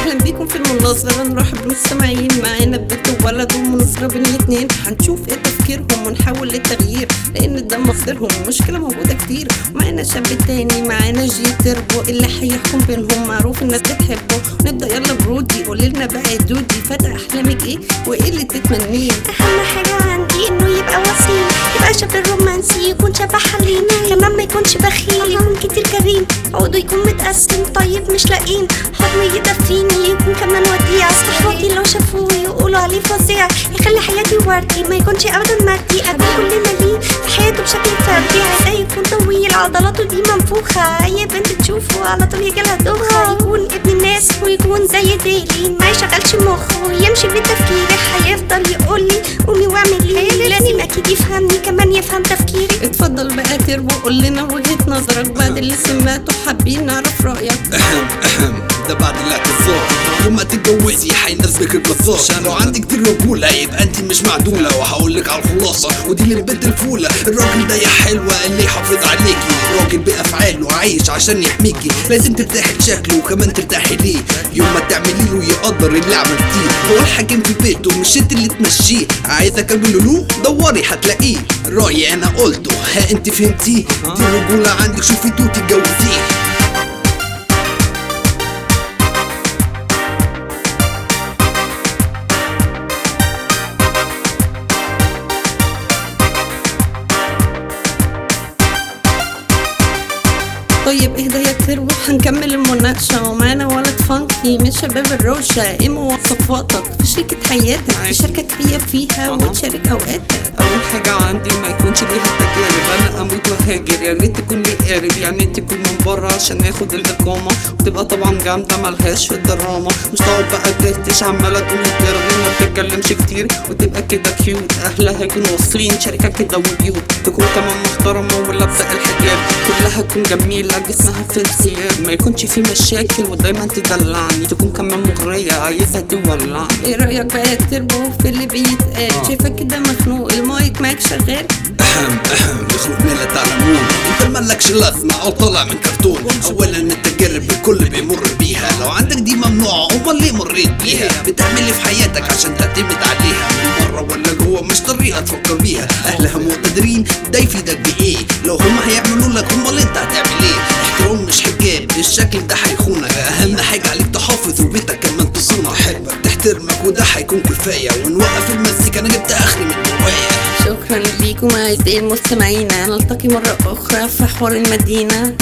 أهلا بيكم في المناظرة نرحب بالمستمعين معانا بنت وولد ومناظرة بين الاتنين. هنشوف إيه تفكيرهم ونحاول للتغيير لأن ده مصدرهم المشكلة موجودة كتير. معانا شاب تاني معانا جي تربو اللي هيحكم بينهم معروف الناس بتحبه. نبدأ يلا برودي قولي لنا بقى يا دودي فتى أحلامك إيه؟ وإيه اللي تتمنيه أهم حاجة عندي إنه يبقى وسيم يبقى شاب رومانسي يكون شاب حليم. كمان ما يكونش بخيل يكون كتير كريم. عقده يكون متقسم طيب مش لاقين حضنه يدفيني يكون كمان وديع. صحباتي لو شافوه يقولوا عليه فظيع. يخلي حياتي وردي ما يكونش ابدا مادي قبل كل ما ليه في حياته بشكل فردي. عايزاه يكون طويل عضلاته دي منفوخة. أي بنت تشوفه على طول يجيلها دوخة. يكون ابن الناس ويكون زي ديلي. ما يشغلش مخه ويمشي بتفكيري هيفضل يقول أكيد يفهمني كمان يفهم تفكيري. اتفضل بقى تربو قول لنا وجهة نظرك بعد اللي سمعته حابين نعرف أهم ده بعد الاعتذار وما تتجوزي. حيناسبك الجزار عشان لو عندك رجولة يبقى انت مش معدولة. وهقولك على الخلاصة. ودي للبنت الفولة. الراجل ده يا حلوة. اللي يحافظ عليكي. راجل بأفعاله عايش عشان يحميكي. لازم ترتاحي لشكله وكمان ترتاحي ليه. يوم ما تعملي له يقدر اللي عملتيه هو الحاكم في بيته مش انت اللي تمشيه. عايزة اكمل له دوري هتلاقيه. رأيي أنا قلته. ها انت فهمتيه؟ دي الرجولة عندك. شوفي توتي طيب اهدى يا تربو هنكمل المناقشة. ومعانا ولد فانكي من شباب الروشة. إيه مواصفاتك في شركة حياتك تشاركك هي فيها وتشارك أوقاتك. أول حاجة عندي ما يكونش ليها تجارب أنا أموت وهاجر. يا ريت تكون لي قارب يعني تكون بره عشان اخد الاقامه وتبقى طبعا جامدة ملهاش في الدراما. مش تقعد بقى تهتش عماله تقول ترغي ما بتتكلمش كتير. وتبقى كده cute أهلها يكونوا واصلين. شركة كده وبيوت تكون كمان محترمة ولابسه الحجاب. كلها تكون جميلة جسمها في انسياب ما يكونش في مشاكل ودايما تدلعني. تكون كمان مغرية عايزه تولعني. إيه رأيك بقى تربو في اللي بيتقال؟ شايفك كده مخنوق المايك معاك شغال؟ أهم أهم. يخلق ما لا تعلمون مالكش لازمة أو طالع من كرتون. اولا التجارب الكل بيمر بيها. لو عندك دي ممنوعة أمال ليه مريت بيها؟ بتعمل في حياتك عشان تعتمد عليها. بره ولا جوه مش طريقة تفكر بيها. أهلها مقتدرين ده يفيدك بإيه؟ لو هم هيعملوا لك أمال أنت هتعمل إيه؟ احترام مش حجاب الشكل ده هيخونك. أهم حاجة عليك تحافظ وبيتك كمان تصونك احبك تحترمك وده هيكون كفاية. ونوقف المزيكا أنا جبت آخري من جوايا شكرا ليكم اعزائي المستمعين. نلتقي مرة أخرى في حوار المدينة.